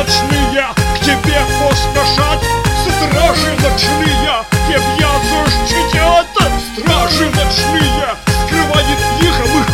ночные к тебе поспешат Стражи ночные тебя защитят Стражи ночные скрывает их а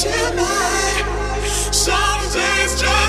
July. Some days just